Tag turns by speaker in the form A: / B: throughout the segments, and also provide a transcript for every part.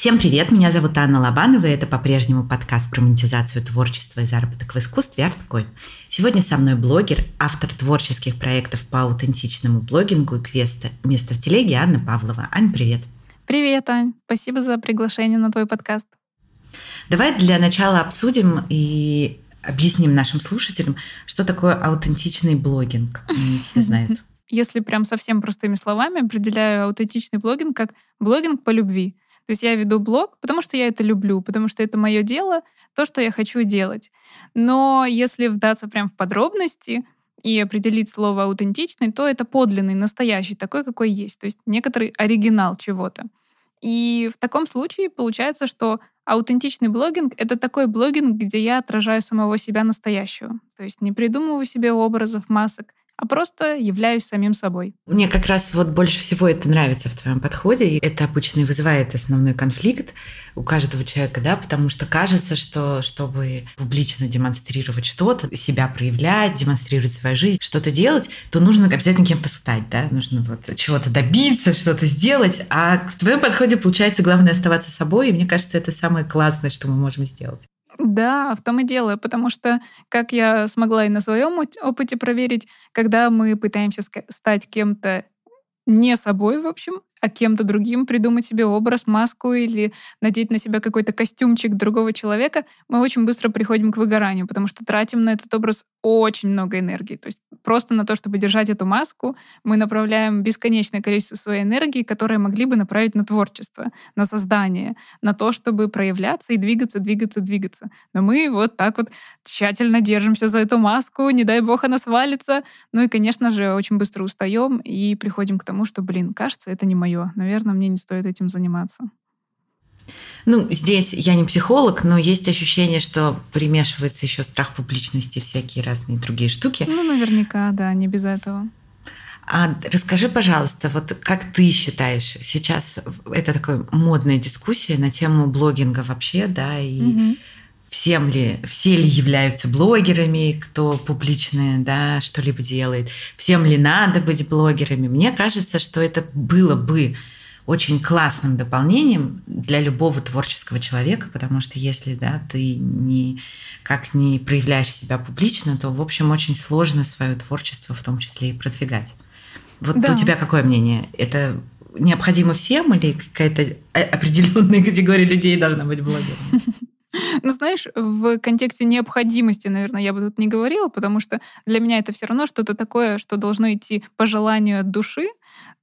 A: Всем привет, меня зовут Анна Лобанова, и это по-прежнему подкаст про монетизацию творчества и заработок в искусстве «Арткоин». Сегодня со мной блогер, автор творческих проектов по аутентичному блогингу и квеста «Место в телеге» Анна Павлова. Ань, привет.
B: Привет, Ань. Спасибо за приглашение на твой подкаст.
A: Давай для начала обсудим и объясним нашим слушателям, что такое аутентичный блогинг. Не все знают.
B: Если прям совсем простыми словами, определяю аутентичный блогинг как блогинг по любви. То есть я веду блог, потому что я это люблю, потому что это мое дело, то, что я хочу делать. Но если вдаться прям в подробности и определить слово аутентичный, то это подлинный, настоящий, такой, какой есть. То есть некоторый оригинал чего-то. И в таком случае получается, что аутентичный блогинг — это такой блогинг, где я отражаю самого себя настоящего. То есть не придумываю себе образов, масок, а просто являюсь самим собой.
A: Мне как раз вот больше всего это нравится в твоем подходе, и это обычно и вызывает основной конфликт у каждого человека, да, потому что кажется, что чтобы публично демонстрировать что-то, себя проявлять, демонстрировать свою жизнь, что-то делать, то нужно обязательно кем-то стать, да, нужно вот чего-то добиться, что-то сделать, а в твоем подходе получается главное оставаться собой, и мне кажется, это самое классное, что мы можем сделать.
B: Да, в том и дело, потому что, как я смогла и на своем опыте проверить, когда мы пытаемся стать кем-то не собой, в общем, а кем-то другим придумать себе образ, маску или надеть на себя какой-то костюмчик другого человека, мы очень быстро приходим к выгоранию, потому что тратим на этот образ очень много энергии. То есть просто на то, чтобы держать эту маску, мы направляем бесконечное количество своей энергии, которые могли бы направить на творчество, на создание, на то, чтобы проявляться и двигаться, двигаться, двигаться. Но мы вот так вот тщательно держимся за эту маску, не дай бог она свалится. Ну и, конечно же, очень быстро устаем и приходим к тому, что, блин, кажется, это не мое. Наверное, мне не стоит этим заниматься.
A: Ну, здесь я не психолог, но есть ощущение, что примешивается еще страх публичности, всякие разные другие штуки.
B: Ну, наверняка, да, не без этого.
A: А расскажи, пожалуйста, вот как ты считаешь, сейчас это такая модная дискуссия на тему блогинга вообще, да, и угу. всем ли, все ли являются блогерами, кто публичные, да, что-либо делает, всем ли надо быть блогерами. Мне кажется, что это было бы очень классным дополнением для любого творческого человека, потому что если да, ты не, как не проявляешь себя публично, то, в общем, очень сложно свое творчество в том числе и продвигать. Вот да. у тебя какое мнение? Это необходимо всем или какая-то определенная категория людей должна быть блогером?
B: Ну, знаешь, в контексте необходимости, наверное, я бы тут не говорила, потому что для меня это все равно что-то такое, что должно идти по желанию от души.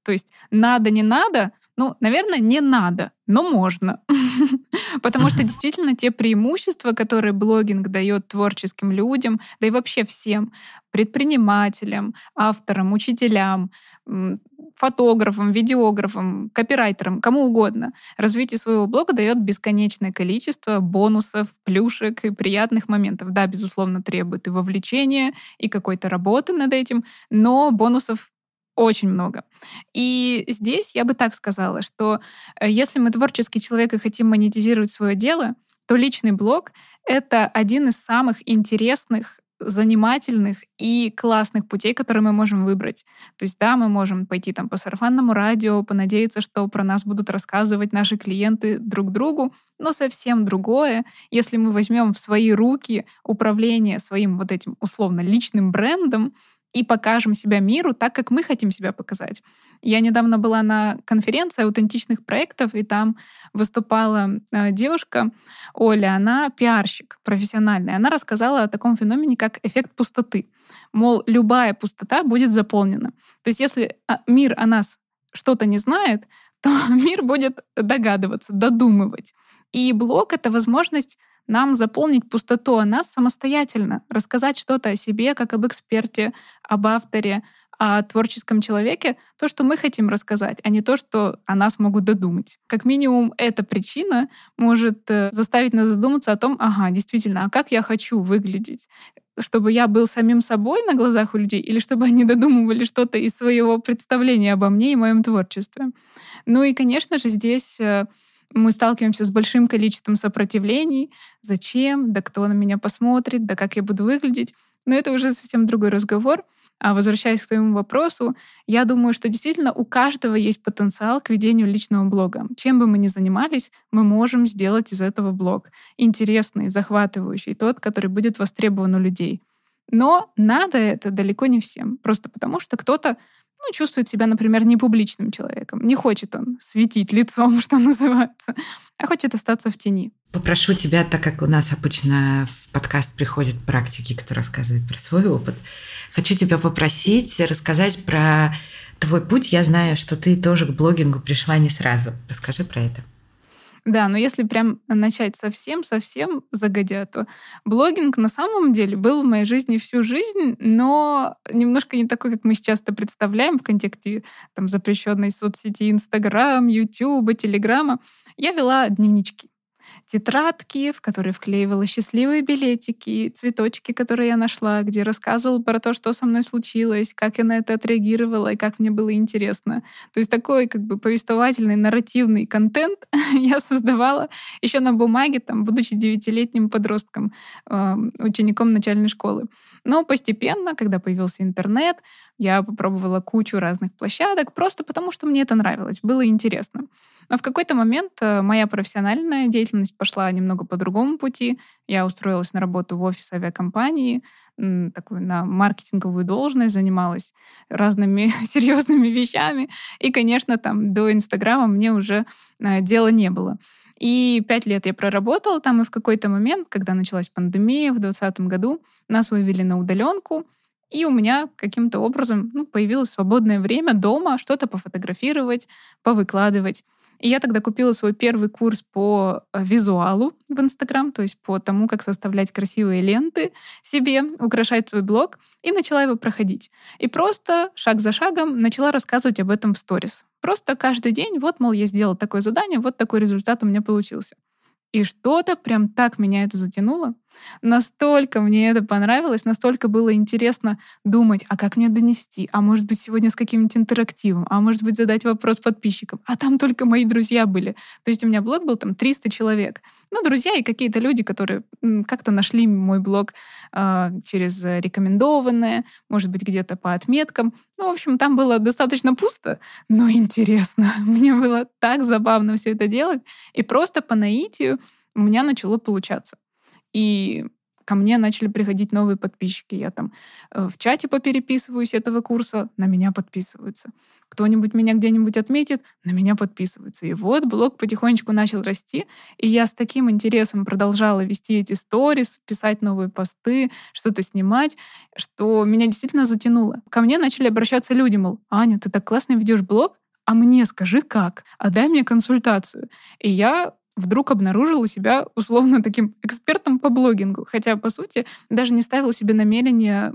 B: То есть надо, не надо, ну, наверное, не надо, но можно. Потому что действительно те преимущества, которые блогинг дает творческим людям, да и вообще всем, предпринимателям, авторам, учителям, фотографам, видеографам, копирайтерам, кому угодно. Развитие своего блога дает бесконечное количество бонусов, плюшек и приятных моментов. Да, безусловно, требует и вовлечения, и какой-то работы над этим, но бонусов очень много. И здесь я бы так сказала, что э, если мы творческий человек и хотим монетизировать свое дело, то личный блог — это один из самых интересных занимательных и классных путей, которые мы можем выбрать. То есть, да, мы можем пойти там по сарафанному радио, понадеяться, что про нас будут рассказывать наши клиенты друг другу, но совсем другое, если мы возьмем в свои руки управление своим вот этим условно личным брендом, и покажем себя миру так, как мы хотим себя показать. Я недавно была на конференции аутентичных проектов, и там выступала э, девушка Оля, она пиарщик профессиональный. Она рассказала о таком феномене, как эффект пустоты. Мол, любая пустота будет заполнена. То есть если а, мир о нас что-то не знает, то мир будет догадываться, додумывать. И блог — это возможность нам заполнить пустоту о нас самостоятельно, рассказать что-то о себе, как об эксперте, об авторе, о творческом человеке, то, что мы хотим рассказать, а не то, что о нас могут додумать. Как минимум, эта причина может э, заставить нас задуматься о том, ага, действительно, а как я хочу выглядеть? Чтобы я был самим собой на глазах у людей или чтобы они додумывали что-то из своего представления обо мне и моем творчестве? Ну и, конечно же, здесь э, мы сталкиваемся с большим количеством сопротивлений. Зачем? Да кто на меня посмотрит? Да как я буду выглядеть? Но это уже совсем другой разговор. А возвращаясь к твоему вопросу, я думаю, что действительно у каждого есть потенциал к ведению личного блога. Чем бы мы ни занимались, мы можем сделать из этого блог интересный, захватывающий, тот, который будет востребован у людей. Но надо это далеко не всем. Просто потому, что кто-то ну, чувствует себя, например, не публичным человеком. Не хочет он светить лицом, что называется, а хочет остаться в тени.
A: Попрошу тебя, так как у нас обычно в подкаст приходят практики, кто рассказывает про свой опыт, хочу тебя попросить рассказать про твой путь. Я знаю, что ты тоже к блогингу пришла не сразу. Расскажи про это.
B: Да, но если прям начать совсем-совсем загодя, то блогинг на самом деле был в моей жизни всю жизнь, но немножко не такой, как мы сейчас это представляем в контексте там, запрещенной соцсети Инстаграм, Ютуба, Телеграма. Я вела дневнички тетрадки, в которые вклеивала счастливые билетики, цветочки, которые я нашла, где рассказывала про то, что со мной случилось, как я на это отреагировала и как мне было интересно. То есть такой как бы повествовательный, нарративный контент я создавала еще на бумаге, там, будучи девятилетним подростком, э, учеником начальной школы. Но постепенно, когда появился интернет, я попробовала кучу разных площадок, просто потому что мне это нравилось, было интересно. Но в какой-то момент э, моя профессиональная деятельность пошла немного по другому пути. Я устроилась на работу в офис авиакомпании, такую на маркетинговую должность, занималась разными серьезными вещами. И, конечно, там до Инстаграма мне уже э, дела не было. И пять лет я проработала там, и в какой-то момент, когда началась пандемия в 2020 году, нас вывели на удаленку, и у меня каким-то образом ну, появилось свободное время дома что-то пофотографировать, повыкладывать. И я тогда купила свой первый курс по э, визуалу в Инстаграм, то есть по тому, как составлять красивые ленты себе, украшать свой блог, и начала его проходить. И просто шаг за шагом начала рассказывать об этом в сторис. Просто каждый день, вот, мол, я сделала такое задание, вот такой результат у меня получился. И что-то прям так меня это затянуло. Настолько мне это понравилось, настолько было интересно думать, а как мне донести, а может быть сегодня с каким-нибудь интерактивом, а может быть задать вопрос подписчикам. А там только мои друзья были. То есть у меня блог был там 300 человек. Ну, друзья и какие-то люди, которые как-то нашли мой блог э, через рекомендованное, может быть, где-то по отметкам. Ну, в общем, там было достаточно пусто, но интересно. Мне было так забавно все это делать. И просто по наитию у меня начало получаться. И ко мне начали приходить новые подписчики. Я там э, в чате попереписываюсь этого курса, на меня подписываются. Кто-нибудь меня где-нибудь отметит, на меня подписываются. И вот блог потихонечку начал расти, и я с таким интересом продолжала вести эти сторис, писать новые посты, что-то снимать, что меня действительно затянуло. Ко мне начали обращаться люди, мол, Аня, ты так классно ведешь блог, а мне скажи как, а дай мне консультацию. И я вдруг обнаружила себя условно таким экспертом по блогингу. Хотя, по сути, даже не ставила себе намерение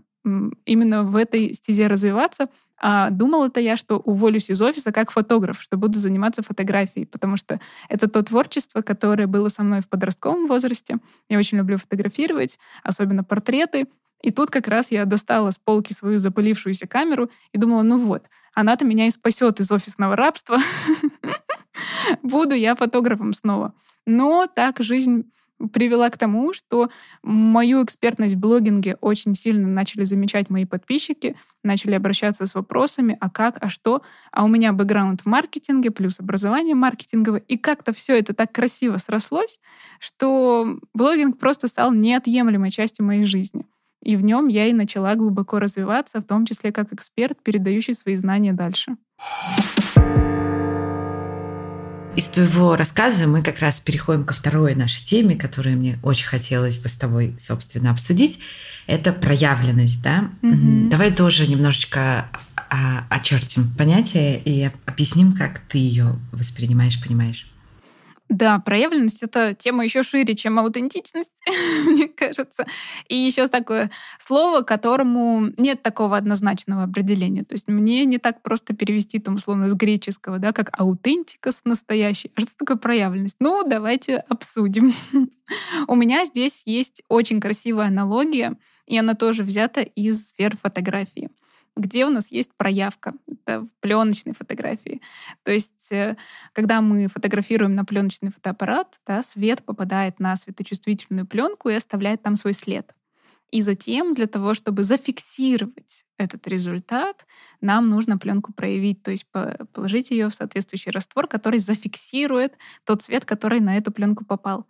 B: именно в этой стезе развиваться, а думала это я, что уволюсь из офиса как фотограф, что буду заниматься фотографией, потому что это то творчество, которое было со мной в подростковом возрасте. Я очень люблю фотографировать, особенно портреты. И тут как раз я достала с полки свою запылившуюся камеру и думала, ну вот, она-то меня и спасет из офисного рабства. Буду я фотографом снова. Но так жизнь привела к тому, что мою экспертность в блогинге очень сильно начали замечать мои подписчики, начали обращаться с вопросами, а как, а что. А у меня бэкграунд в маркетинге, плюс образование маркетинговое. И как-то все это так красиво срослось, что блогинг просто стал неотъемлемой частью моей жизни. И в нем я и начала глубоко развиваться, в том числе как эксперт, передающий свои знания дальше.
A: Из твоего рассказа мы как раз переходим ко второй нашей теме, которую мне очень хотелось бы с тобой, собственно, обсудить. Это проявленность, да? Угу. Давай тоже немножечко а, очертим понятие и объясним, как ты ее воспринимаешь, понимаешь.
B: Да, проявленность — это тема еще шире, чем аутентичность, мне кажется. И еще такое слово, которому нет такого однозначного определения. То есть мне не так просто перевести, там, условно, с греческого, да, как аутентика с настоящей. А что такое проявленность? Ну, давайте обсудим. У меня здесь есть очень красивая аналогия, и она тоже взята из сфер фотографии где у нас есть проявка. Это в пленочной фотографии. То есть, э, когда мы фотографируем на пленочный фотоаппарат, да, свет попадает на светочувствительную пленку и оставляет там свой след. И затем для того, чтобы зафиксировать этот результат, нам нужно пленку проявить, то есть положить ее в соответствующий раствор, который зафиксирует тот цвет, который на эту пленку попал.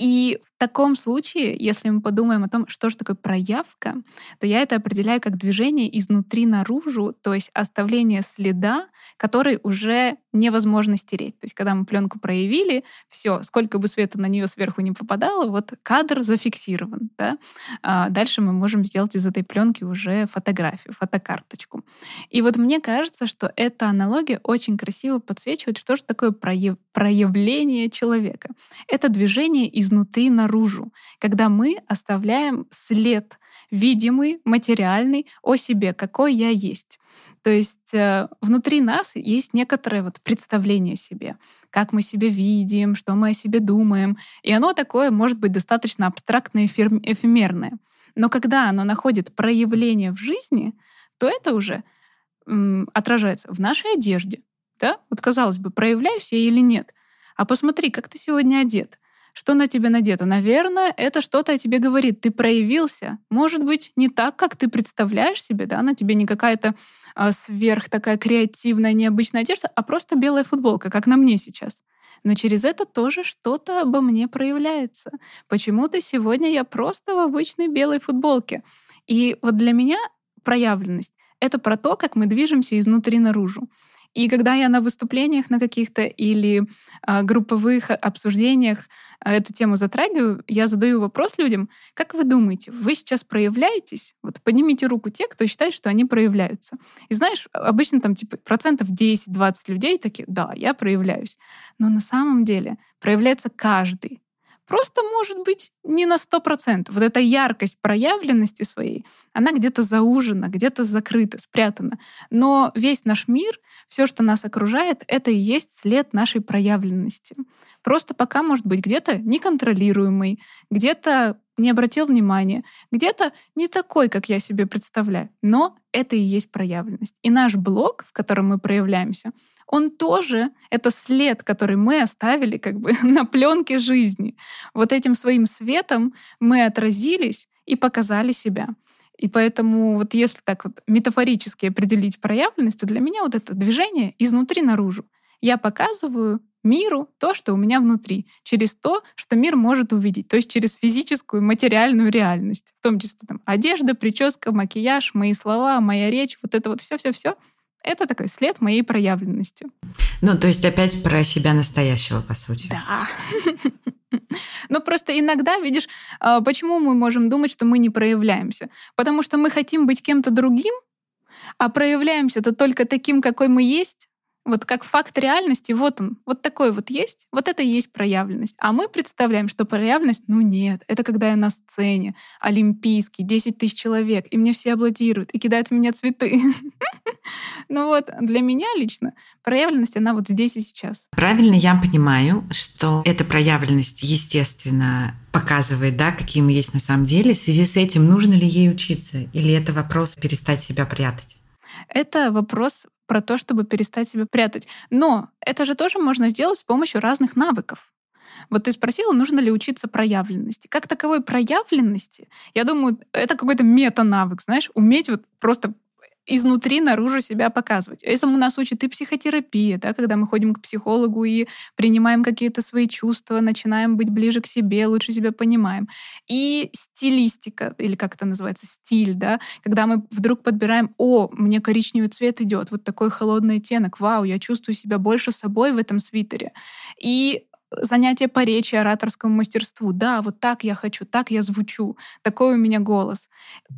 B: И в таком случае, если мы подумаем о том, что же такое проявка, то я это определяю как движение изнутри наружу, то есть оставление следа, который уже невозможно стереть. То есть, когда мы пленку проявили, все, сколько бы света на нее сверху не попадало, вот кадр зафиксирован. Да? А дальше мы можем сделать из этой пленки уже фотографию, фотокарточку. И вот мне кажется, что эта аналогия очень красиво подсвечивает, что же такое прояв... проявление человека. Это движение изнутри наружу, когда мы оставляем след видимый, материальный о себе, какой я есть. То есть э, внутри нас есть некоторое вот представление о себе, как мы себя видим, что мы о себе думаем. И оно такое может быть достаточно абстрактное и эфемерное. Но когда оно находит проявление в жизни, то это уже м, отражается в нашей одежде. Да? Вот казалось бы, проявляюсь я или нет. А посмотри, как ты сегодня одет. Что на тебе надето? Наверное, это что-то о тебе говорит. Ты проявился. Может быть, не так, как ты представляешь себе, да, на тебе не какая-то а, сверх такая креативная, необычная одежда, а просто белая футболка, как на мне сейчас. Но через это тоже что-то обо мне проявляется. Почему-то сегодня я просто в обычной белой футболке. И вот для меня проявленность — это про то, как мы движемся изнутри наружу. И когда я на выступлениях на каких-то или а, групповых обсуждениях а, эту тему затрагиваю, я задаю вопрос людям, как вы думаете, вы сейчас проявляетесь? Вот поднимите руку те, кто считает, что они проявляются. И знаешь, обычно там типа процентов 10-20 людей такие, да, я проявляюсь. Но на самом деле проявляется каждый. Просто, может быть, не на 100%. Вот эта яркость проявленности своей, она где-то заужена, где-то закрыта, спрятана. Но весь наш мир, все, что нас окружает, это и есть след нашей проявленности. Просто пока, может быть, где-то неконтролируемый, где-то не обратил внимания, где-то не такой, как я себе представляю. Но это и есть проявленность. И наш блог, в котором мы проявляемся, он тоже это след, который мы оставили как бы на пленке жизни. Вот этим своим светом мы отразились и показали себя. И поэтому вот если так вот метафорически определить проявленность, то для меня вот это движение изнутри наружу. Я показываю миру то, что у меня внутри, через то, что мир может увидеть, то есть через физическую, материальную реальность, в том числе там одежда, прическа, макияж, мои слова, моя речь, вот это вот все-все-все это такой след моей проявленности.
A: Ну, то есть опять про себя настоящего, по сути.
B: Да. Но просто иногда, видишь, а, почему мы можем думать, что мы не проявляемся? Потому что мы хотим быть кем-то другим, а проявляемся-то только таким, какой мы есть, вот как факт реальности, вот он, вот такой вот есть, вот это и есть проявленность. А мы представляем, что проявленность, ну нет, это когда я на сцене, олимпийский, 10 тысяч человек, и мне все аплодируют и кидают в меня цветы. Ну вот, для меня лично проявленность, она вот здесь и сейчас.
A: Правильно я понимаю, что эта проявленность, естественно, показывает, да, какие мы есть на самом деле. В связи с этим нужно ли ей учиться? Или это вопрос перестать себя прятать?
B: Это вопрос про то, чтобы перестать себя прятать. Но это же тоже можно сделать с помощью разных навыков. Вот ты спросила, нужно ли учиться проявленности. Как таковой проявленности, я думаю, это какой-то мета-навык, знаешь, уметь вот просто изнутри наружу себя показывать. Этому нас учит и психотерапия, да, когда мы ходим к психологу и принимаем какие-то свои чувства, начинаем быть ближе к себе, лучше себя понимаем. И стилистика, или как это называется, стиль, да, когда мы вдруг подбираем, о, мне коричневый цвет идет, вот такой холодный оттенок, вау, я чувствую себя больше собой в этом свитере. И занятия по речи, ораторскому мастерству. Да, вот так я хочу, так я звучу, такой у меня голос.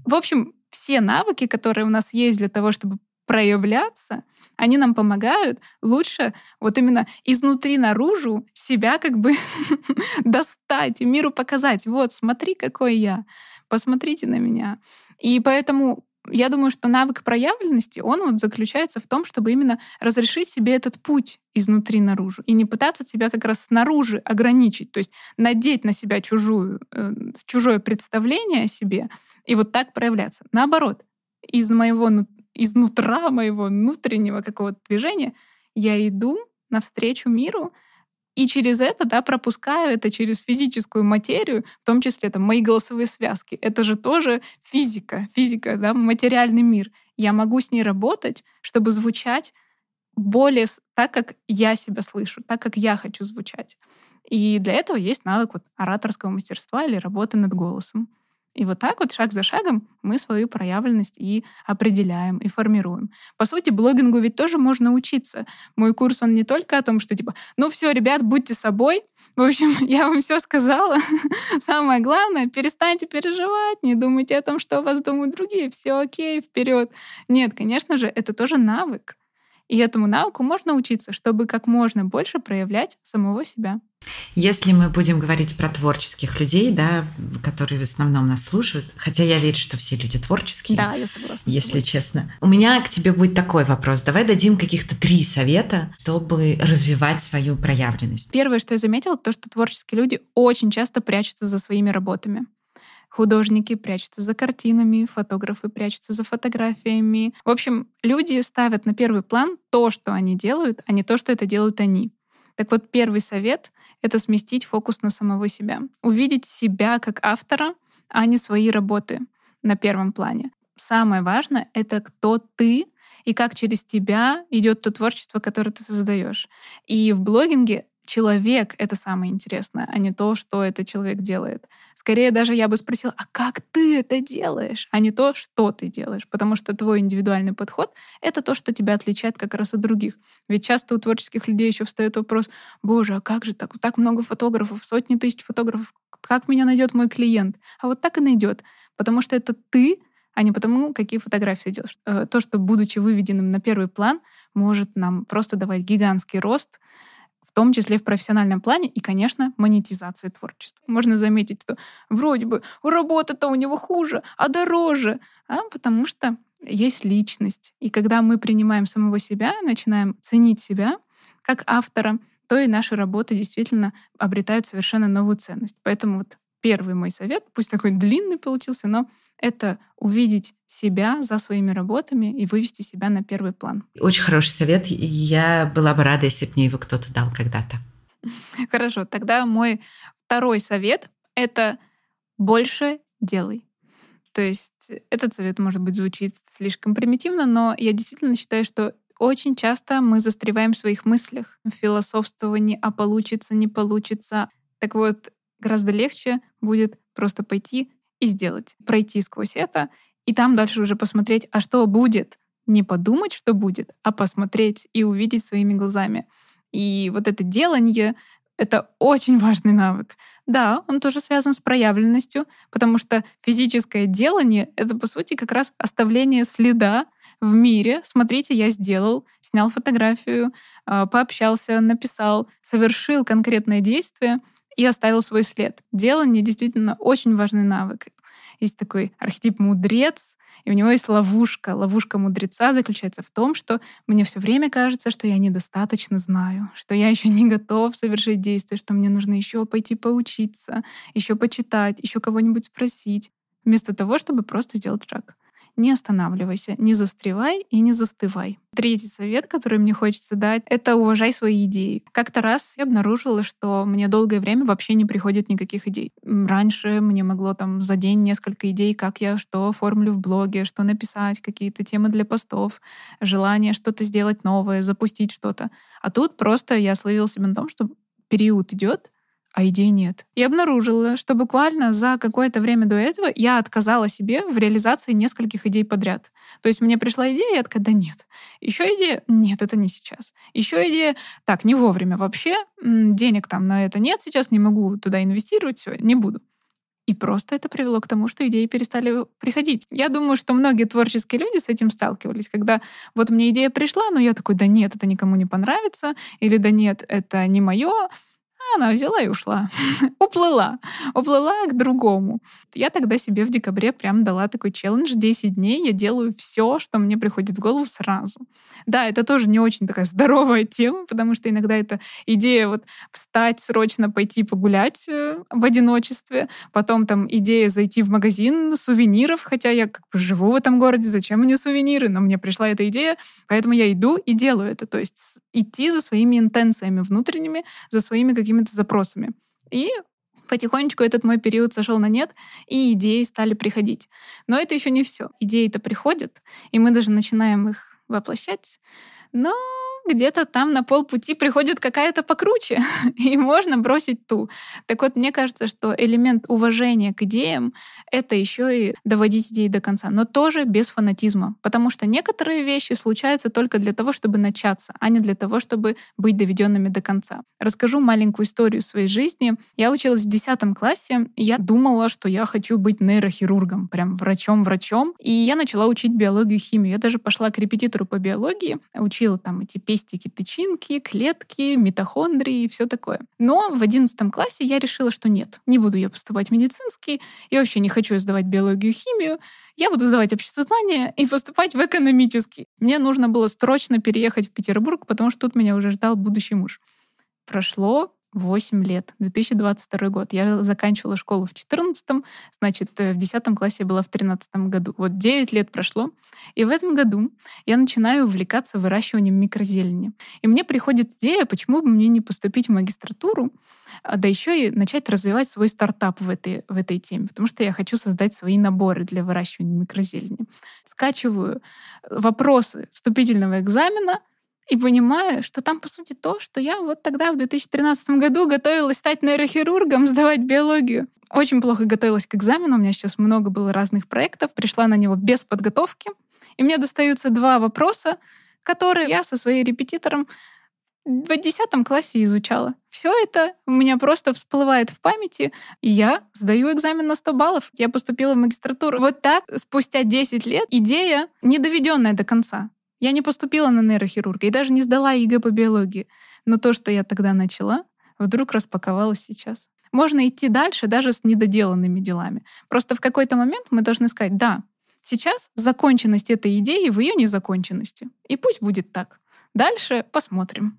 B: В общем, все навыки, которые у нас есть для того, чтобы проявляться, они нам помогают лучше вот именно изнутри наружу себя как бы достать и миру показать. Вот, смотри, какой я. Посмотрите на меня. И поэтому я думаю, что навык проявленности, он вот заключается в том, чтобы именно разрешить себе этот путь изнутри наружу и не пытаться себя как раз снаружи ограничить, то есть надеть на себя чужую, э, чужое представление о себе и вот так проявляться. Наоборот, из моего, изнутра моего внутреннего какого-то движения я иду навстречу миру И через это, да, пропускаю это через физическую материю, в том числе там мои голосовые связки. Это же тоже физика, физика, да, материальный мир. Я могу с ней работать, чтобы звучать более так, как я себя слышу, так, как я хочу звучать. И для этого есть навык вот ораторского мастерства или работы над голосом. И вот так вот, шаг за шагом, мы свою проявленность и определяем, и формируем. По сути, блогингу ведь тоже можно учиться. Мой курс, он не только о том, что типа, ну все, ребят, будьте собой. В общем, я вам все сказала. Самое главное, перестаньте переживать, не думайте о том, что о вас думают другие. Все окей, вперед. Нет, конечно же, это тоже навык. И этому навыку можно учиться, чтобы как можно больше проявлять самого себя.
A: Если мы будем говорить про творческих людей, да, которые в основном нас слушают, хотя я верю, что все люди творческие.
B: Да, я согласна.
A: Если честно. У меня к тебе будет такой вопрос. Давай дадим каких-то три совета, чтобы развивать свою проявленность.
B: Первое, что я заметила, то, что творческие люди очень часто прячутся за своими работами. Художники прячутся за картинами, фотографы прячутся за фотографиями. В общем, люди ставят на первый план то, что они делают, а не то, что это делают они. Так вот, первый совет — это сместить фокус на самого себя. Увидеть себя как автора, а не свои работы на первом плане. Самое важное — это кто ты и как через тебя идет то творчество, которое ты создаешь. И в блогинге человек — это самое интересное, а не то, что этот человек делает. Скорее даже я бы спросила, а как ты это делаешь, а не то, что ты делаешь, потому что твой индивидуальный подход — это то, что тебя отличает как раз от других. Ведь часто у творческих людей еще встает вопрос, боже, а как же так? Так много фотографов, сотни тысяч фотографов, как меня найдет мой клиент? А вот так и найдет, потому что это ты, а не потому, какие фотографии делаешь. Э, то, что, будучи выведенным на первый план, может нам просто давать гигантский рост — в том числе в профессиональном плане и, конечно, монетизация творчества. Можно заметить, что вроде бы работа-то у него хуже, а дороже, а потому что есть личность. И когда мы принимаем самого себя, начинаем ценить себя как автора, то и наши работы действительно обретают совершенно новую ценность. Поэтому вот первый мой совет, пусть такой длинный получился, но это увидеть себя за своими работами и вывести себя на первый план.
A: Очень хороший совет. Я была бы рада, если бы мне его кто-то дал когда-то.
B: Хорошо, тогда мой второй совет — это больше делай. То есть этот совет, может быть, звучит слишком примитивно, но я действительно считаю, что очень часто мы застреваем в своих мыслях, в философствовании, а получится, не получится. Так вот, гораздо легче будет просто пойти и сделать, пройти сквозь это, и там дальше уже посмотреть, а что будет. Не подумать, что будет, а посмотреть и увидеть своими глазами. И вот это делание — это очень важный навык. Да, он тоже связан с проявленностью, потому что физическое делание — это, по сути, как раз оставление следа в мире. Смотрите, я сделал, снял фотографию, а, пообщался, написал, совершил конкретное действие — и оставил свой след. Делание действительно очень важный навык. Есть такой архетип мудрец, и у него есть ловушка. Ловушка мудреца заключается в том, что мне все время кажется, что я недостаточно знаю, что я еще не готов совершить действие, что мне нужно еще пойти поучиться, еще почитать, еще кого-нибудь спросить, вместо того, чтобы просто сделать шаг не останавливайся, не застревай и не застывай. Третий совет, который мне хочется дать, это уважай свои идеи. Как-то раз я обнаружила, что мне долгое время вообще не приходит никаких идей. Раньше мне могло там за день несколько идей, как я что оформлю в блоге, что написать, какие-то темы для постов, желание что-то сделать новое, запустить что-то. А тут просто я словил себя на том, что период идет, а идей нет. И обнаружила, что буквально за какое-то время до этого я отказала себе в реализации нескольких идей подряд. То есть мне пришла идея, я такая, да нет. Еще идея, нет, это не сейчас. Еще идея, так, не вовремя вообще, денег там на это нет сейчас, не могу туда инвестировать, все, не буду. И просто это привело к тому, что идеи перестали приходить. Я думаю, что многие творческие люди с этим сталкивались, когда вот мне идея пришла, но я такой, да нет, это никому не понравится, или да нет, это не мое, она взяла и ушла. Уплыла. Уплыла к другому. Я тогда себе в декабре прям дала такой челлендж. 10 дней я делаю все, что мне приходит в голову сразу. Да, это тоже не очень такая здоровая тема, потому что иногда это идея вот встать срочно, пойти погулять э, в одиночестве, потом там идея зайти в магазин сувениров, хотя я как бы живу в этом городе, зачем мне сувениры? Но мне пришла эта идея, поэтому я иду и делаю это. То есть идти за своими интенциями внутренними, за своими какими-то запросами. И потихонечку этот мой период сошел на нет, и идеи стали приходить. Но это еще не все. Идеи-то приходят, и мы даже начинаем их воплощать. Но где-то там на полпути приходит какая-то покруче, и можно бросить ту. Так вот, мне кажется, что элемент уважения к идеям — это еще и доводить идеи до конца, но тоже без фанатизма, потому что некоторые вещи случаются только для того, чтобы начаться, а не для того, чтобы быть доведенными до конца. Расскажу маленькую историю своей жизни. Я училась в 10 классе, и я думала, что я хочу быть нейрохирургом, прям врачом-врачом, и я начала учить биологию и химию. Я даже пошла к репетитору по биологии, учила там эти пестики, тычинки, клетки, митохондрии и все такое. Но в одиннадцатом классе я решила, что нет, не буду я поступать в медицинский, я вообще не хочу сдавать биологию химию, я буду сдавать общество знания и поступать в экономический. Мне нужно было срочно переехать в Петербург, потому что тут меня уже ждал будущий муж. Прошло 8 лет, 2022 год. Я заканчивала школу в 14 значит, э, в 10 классе была в 13 году. Вот 9 лет прошло, и в этом году я начинаю увлекаться выращиванием микрозелени. И мне приходит идея, почему бы мне не поступить в магистратуру, а, да еще и начать развивать свой стартап в этой, в этой теме, потому что я хочу создать свои наборы для выращивания микрозелени. Скачиваю вопросы вступительного экзамена — и понимаю, что там, по сути, то, что я вот тогда, в 2013 году, готовилась стать нейрохирургом, сдавать биологию. Очень плохо готовилась к экзамену, у меня сейчас много было разных проектов, пришла на него без подготовки, и мне достаются два вопроса, которые я со своей репетитором в 10 классе изучала. Все это у меня просто всплывает в памяти, и я сдаю экзамен на 100 баллов. Я поступила в магистратуру. Вот так, спустя 10 лет, идея, не доведенная до конца. Я не поступила на нейрохирурга и даже не сдала ЕГЭ по биологии. Но то, что я тогда начала, вдруг распаковалось сейчас. Можно идти дальше даже с недоделанными делами. Просто в какой-то момент мы должны сказать, да, сейчас законченность этой идеи в ее незаконченности. И пусть будет так. Дальше посмотрим.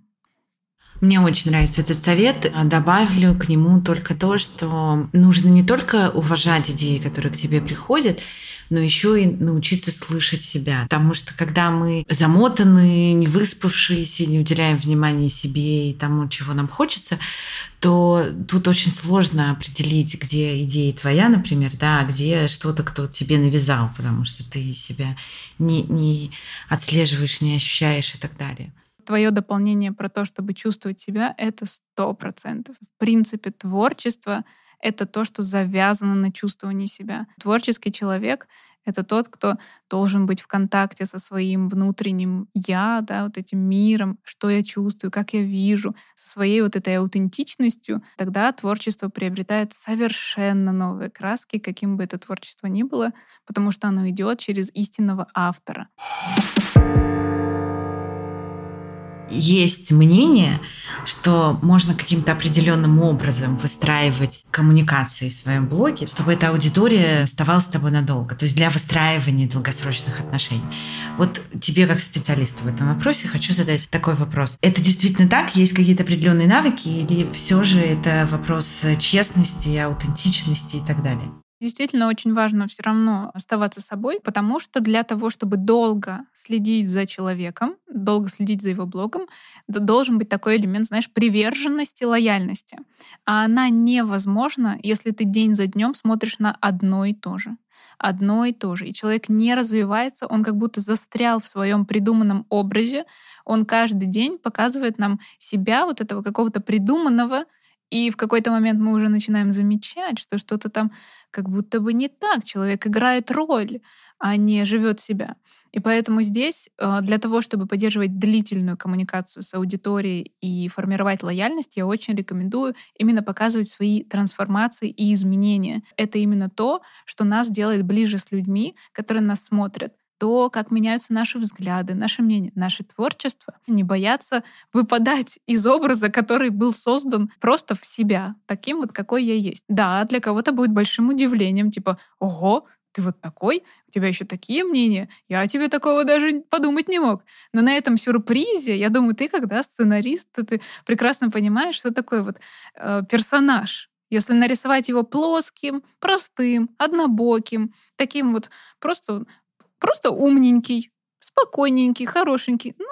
A: Мне очень нравится этот совет. Добавлю к нему только то, что нужно не только уважать идеи, которые к тебе приходят, но еще и научиться слышать себя. Потому что когда мы замотаны, не выспавшиеся, не уделяем внимания себе и тому, чего нам хочется, то тут очень сложно определить, где идея твоя, например, да, а где что-то, кто тебе навязал, потому что ты себя не, не отслеживаешь, не ощущаешь и так далее.
B: Твое дополнение про то, чтобы чувствовать себя, это сто процентов. В принципе, творчество это то, что завязано на чувствовании себя. Творческий человек — это тот, кто должен быть в контакте со своим внутренним «я», да, вот этим миром, что я чувствую, как я вижу, со своей вот этой аутентичностью. Тогда творчество приобретает совершенно новые краски, каким бы это творчество ни было, потому что оно идет через истинного автора
A: есть мнение, что можно каким-то определенным образом выстраивать коммуникации в своем блоге, чтобы эта аудитория оставалась с тобой надолго, то есть для выстраивания долгосрочных отношений. Вот тебе как специалисту в этом вопросе хочу задать такой вопрос. Это действительно так? Есть какие-то определенные навыки или все же это вопрос честности, аутентичности и так далее?
B: Действительно очень важно все равно оставаться собой, потому что для того, чтобы долго следить за человеком, долго следить за его блогом, должен быть такой элемент, знаешь, приверженности, лояльности. А она невозможна, если ты день за днем смотришь на одно и то же одно и то же. И человек не развивается, он как будто застрял в своем придуманном образе. Он каждый день показывает нам себя, вот этого какого-то придуманного, и в какой-то момент мы уже начинаем замечать, что что-то там как будто бы не так. Человек играет роль, а не живет себя. И поэтому здесь э, для того, чтобы поддерживать длительную коммуникацию с аудиторией и формировать лояльность, я очень рекомендую именно показывать свои трансформации и изменения. Это именно то, что нас делает ближе с людьми, которые нас смотрят. То, как меняются наши взгляды, наше мнение, наше творчество, не бояться выпадать из образа, который был создан просто в себя, таким вот, какой я есть. Да, для кого-то будет большим удивлением, типа, ого, ты вот такой, у тебя еще такие мнения, я тебе такого даже подумать не мог. Но на этом сюрпризе, я думаю, ты, когда сценарист, ты прекрасно понимаешь, что такое вот э, персонаж. Если нарисовать его плоским, простым, однобоким, таким вот просто, просто умненький, спокойненький, хорошенький, ну,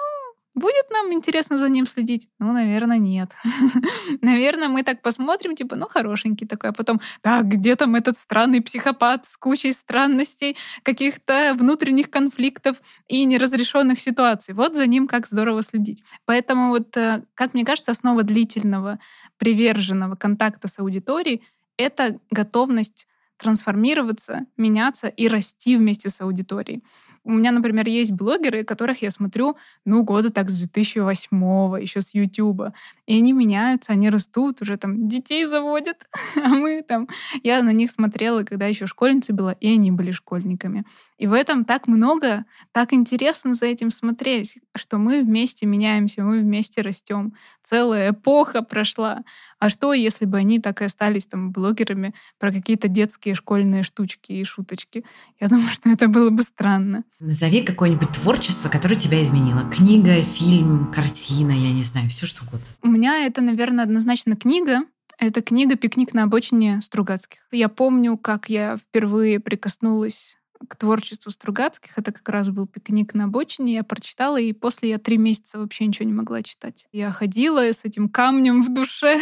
B: Будет нам интересно за ним следить? Ну, наверное, нет. наверное, мы так посмотрим, типа, ну, хорошенький такой, а потом, так, где там этот странный психопат с кучей странностей, каких-то внутренних конфликтов и неразрешенных ситуаций. Вот за ним как здорово следить. Поэтому вот, э, как мне кажется, основа длительного, приверженного контакта с аудиторией — это готовность трансформироваться, меняться и расти вместе с аудиторией. У меня, например, есть блогеры, которых я смотрю, ну, года так с 2008 еще с Ютуба. И они меняются, они растут, уже там детей заводят. а мы там... Я на них смотрела, когда еще школьницы была, и они были школьниками. И в этом так много, так интересно за этим смотреть, что мы вместе меняемся, мы вместе растем. Целая эпоха прошла. А что, если бы они так и остались там блогерами про какие-то детские школьные штучки и шуточки? Я думаю, что это было бы странно.
A: Назови какое-нибудь творчество, которое тебя изменило. Книга, фильм, картина, я не знаю, все что угодно.
B: У меня это, наверное, однозначно книга. Это книга «Пикник на обочине» Стругацких. Я помню, как я впервые прикоснулась к творчеству Стругацких. Это как раз был пикник на обочине. Я прочитала, и после я три месяца вообще ничего не могла читать. Я ходила с этим камнем в душе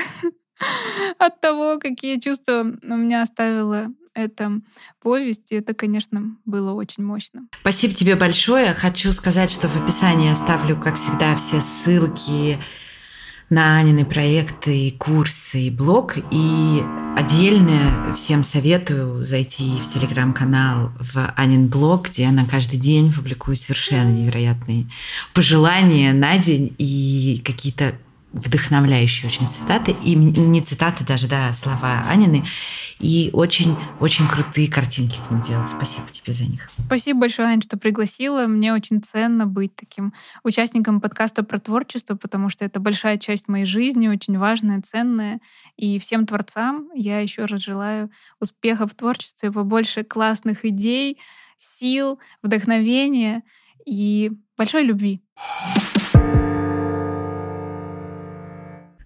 B: от того, какие чувства у меня оставила эта повесть. И это, конечно, было очень мощно.
A: Спасибо тебе большое. Хочу сказать, что в описании оставлю, как всегда, все ссылки на Анины проекты, и курсы, и блог. И отдельно всем советую зайти в телеграм-канал в Анин блог, где она каждый день публикует совершенно невероятные пожелания на день и какие-то вдохновляющие очень цитаты, и не цитаты даже, да, слова Анины, и очень-очень крутые картинки к ним делать. Спасибо тебе за них.
B: Спасибо большое, Ань, что пригласила. Мне очень ценно быть таким участником подкаста про творчество, потому что это большая часть моей жизни, очень важная, ценная. И всем творцам я еще раз желаю успехов в творчестве, побольше классных идей, сил, вдохновения и большой любви.